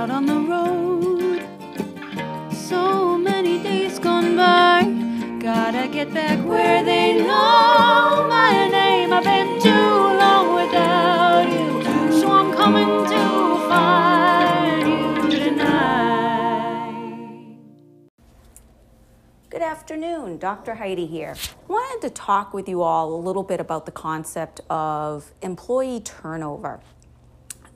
out on the road. So many days gone by. Gotta get back where they know my name. I've been too long without you. So I'm coming to find you tonight. Good afternoon, Dr. Heidi here. Wanted to talk with you all a little bit about the concept of employee turnover.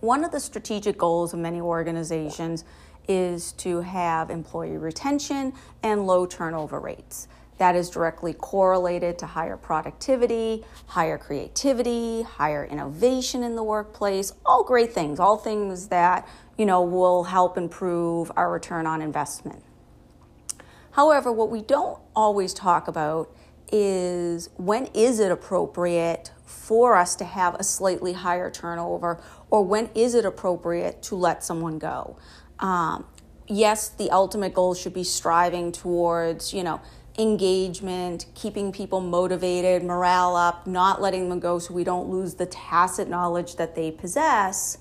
One of the strategic goals of many organizations is to have employee retention and low turnover rates. That is directly correlated to higher productivity, higher creativity, higher innovation in the workplace, all great things, all things that, you know, will help improve our return on investment. However, what we don't always talk about is when is it appropriate for us to have a slightly higher turnover or when is it appropriate to let someone go? Um, yes the ultimate goal should be striving towards you know engagement keeping people motivated morale up not letting them go so we don't lose the tacit knowledge that they possess.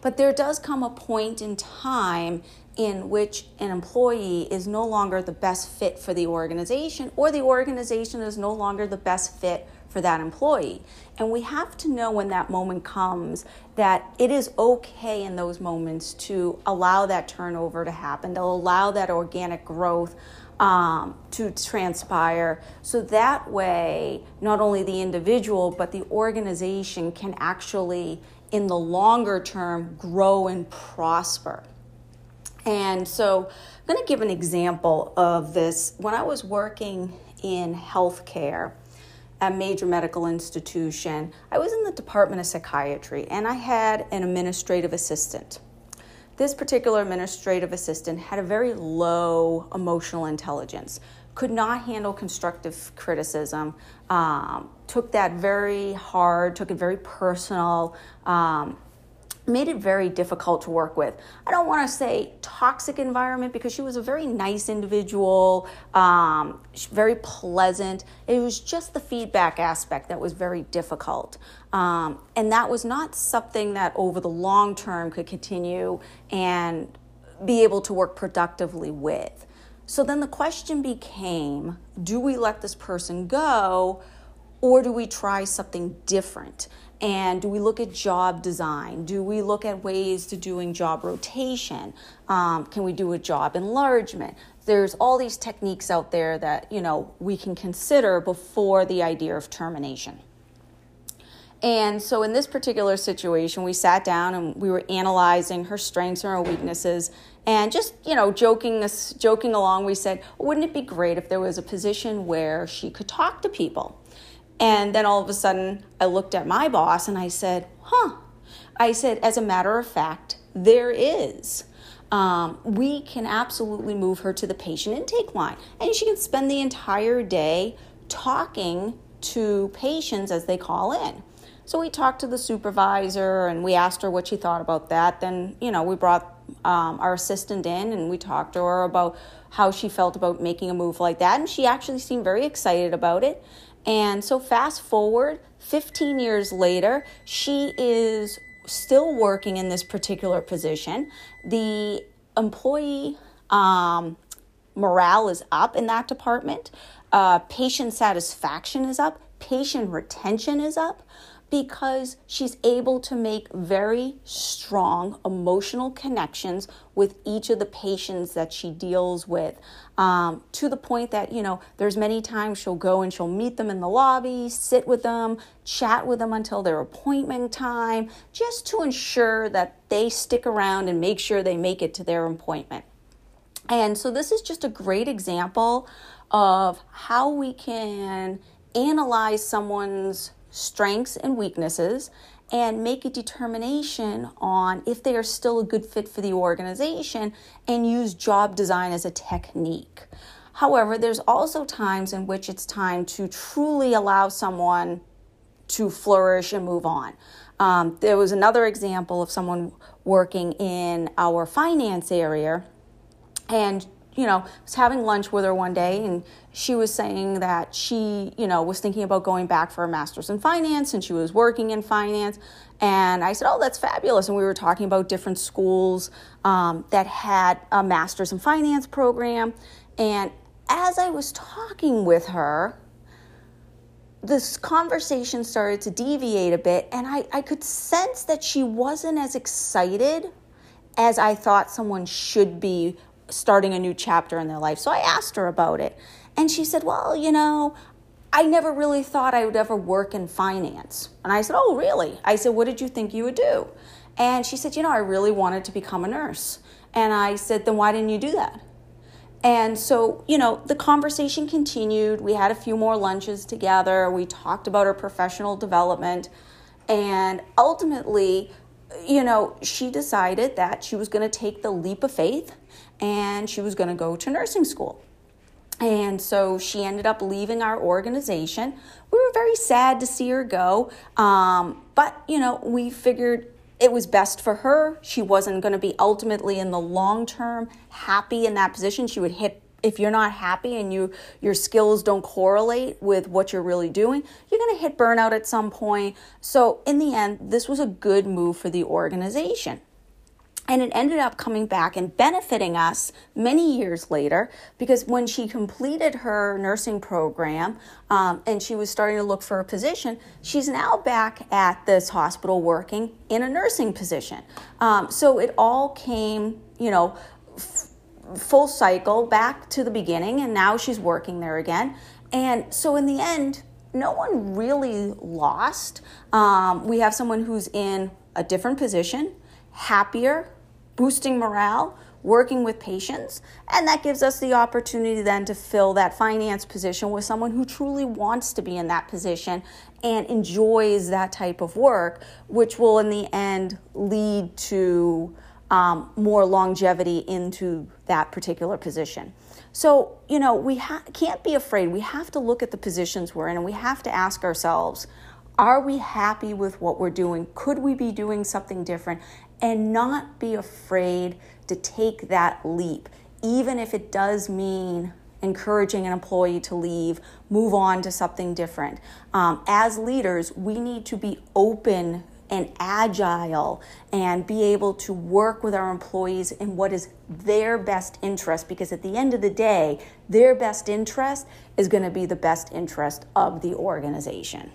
But there does come a point in time in which an employee is no longer the best fit for the organization or the organization is no longer the best fit for that employee. And we have to know when that moment comes that it is okay in those moments to allow that turnover to happen, to allow that organic growth um, to transpire. So that way, not only the individual, but the organization can actually, in the longer term, grow and prosper. And so I'm going to give an example of this. When I was working in healthcare, a major medical institution, I was in the Department of Psychiatry and I had an administrative assistant. This particular administrative assistant had a very low emotional intelligence, could not handle constructive criticism, um, took that very hard, took it very personal. Um, made it very difficult to work with. I don't want to say toxic environment because she was a very nice individual, um, very pleasant. It was just the feedback aspect that was very difficult. Um, and that was not something that over the long term could continue and be able to work productively with. So then the question became do we let this person go or do we try something different? And do we look at job design? Do we look at ways to doing job rotation? Um, can we do a job enlargement? There's all these techniques out there that you know we can consider before the idea of termination. And so in this particular situation, we sat down and we were analyzing her strengths and her weaknesses. And just, you know, joking joking along, we said, wouldn't it be great if there was a position where she could talk to people? And then all of a sudden, I looked at my boss and I said, huh. I said, as a matter of fact, there is. Um, we can absolutely move her to the patient intake line. And she can spend the entire day talking to patients as they call in. So we talked to the supervisor and we asked her what she thought about that. Then, you know, we brought um, our assistant in and we talked to her about how she felt about making a move like that. And she actually seemed very excited about it. And so, fast forward 15 years later, she is still working in this particular position. The employee um, morale is up in that department, uh, patient satisfaction is up, patient retention is up because she's able to make very strong emotional connections with each of the patients that she deals with um, to the point that you know there's many times she'll go and she'll meet them in the lobby sit with them chat with them until their appointment time just to ensure that they stick around and make sure they make it to their appointment. And so this is just a great example of how we can analyze someone's strengths and weaknesses and make a determination on if they are still a good fit for the organization and use job design as a technique. However, there's also times in which it's time to truly allow someone to flourish and move on. Um, there was another example of someone working in our finance area, and you know, was having lunch with her one day and she was saying that she, you know, was thinking about going back for a master's in finance and she was working in finance. And I said, Oh, that's fabulous. And we were talking about different schools um, that had a master's in finance program. And as I was talking with her, this conversation started to deviate a bit, and I, I could sense that she wasn't as excited as I thought someone should be starting a new chapter in their life. So I asked her about it, and she said, Well, you know, I never really thought I would ever work in finance. And I said, Oh, really? I said, What did you think you would do? And she said, You know, I really wanted to become a nurse. And I said, Then why didn't you do that? And so, you know, the conversation continued. We had a few more lunches together. We talked about her professional development. And ultimately, you know, she decided that she was going to take the leap of faith and she was going to go to nursing school. And so she ended up leaving our organization. We were very sad to see her go, um, but you know, we figured it was best for her. She wasn't going to be ultimately in the long term happy in that position. She would hit if you're not happy and you your skills don't correlate with what you're really doing, you're going to hit burnout at some point. So in the end, this was a good move for the organization. And it ended up coming back and benefiting us many years later because when she completed her nursing program um, and she was starting to look for a position, she's now back at this hospital working in a nursing position. Um, so it all came, you know, full cycle back to the beginning, and now she's working there again. And so in the end, no one really lost. Um, we have someone who's in a different position, happier, boosting morale, working with patients, and that gives us the opportunity then to fill that finance position with someone who truly wants to be in that position and enjoys that type of work, which will in the end lead to um, more longevity into that particular position. So, you know, we ha- can't be afraid. We have to look at the positions we're in and we have to ask ourselves, are we happy with what we're doing? Could we be doing something different? and not be afraid to take that leap, even if it does mean encouraging an employee to leave, move on to something different. Um, as leaders, we need to be open and agile and be able to work with our employees in what is their best interest because at the end of the day, their best interest is going to be the best interest of the organization.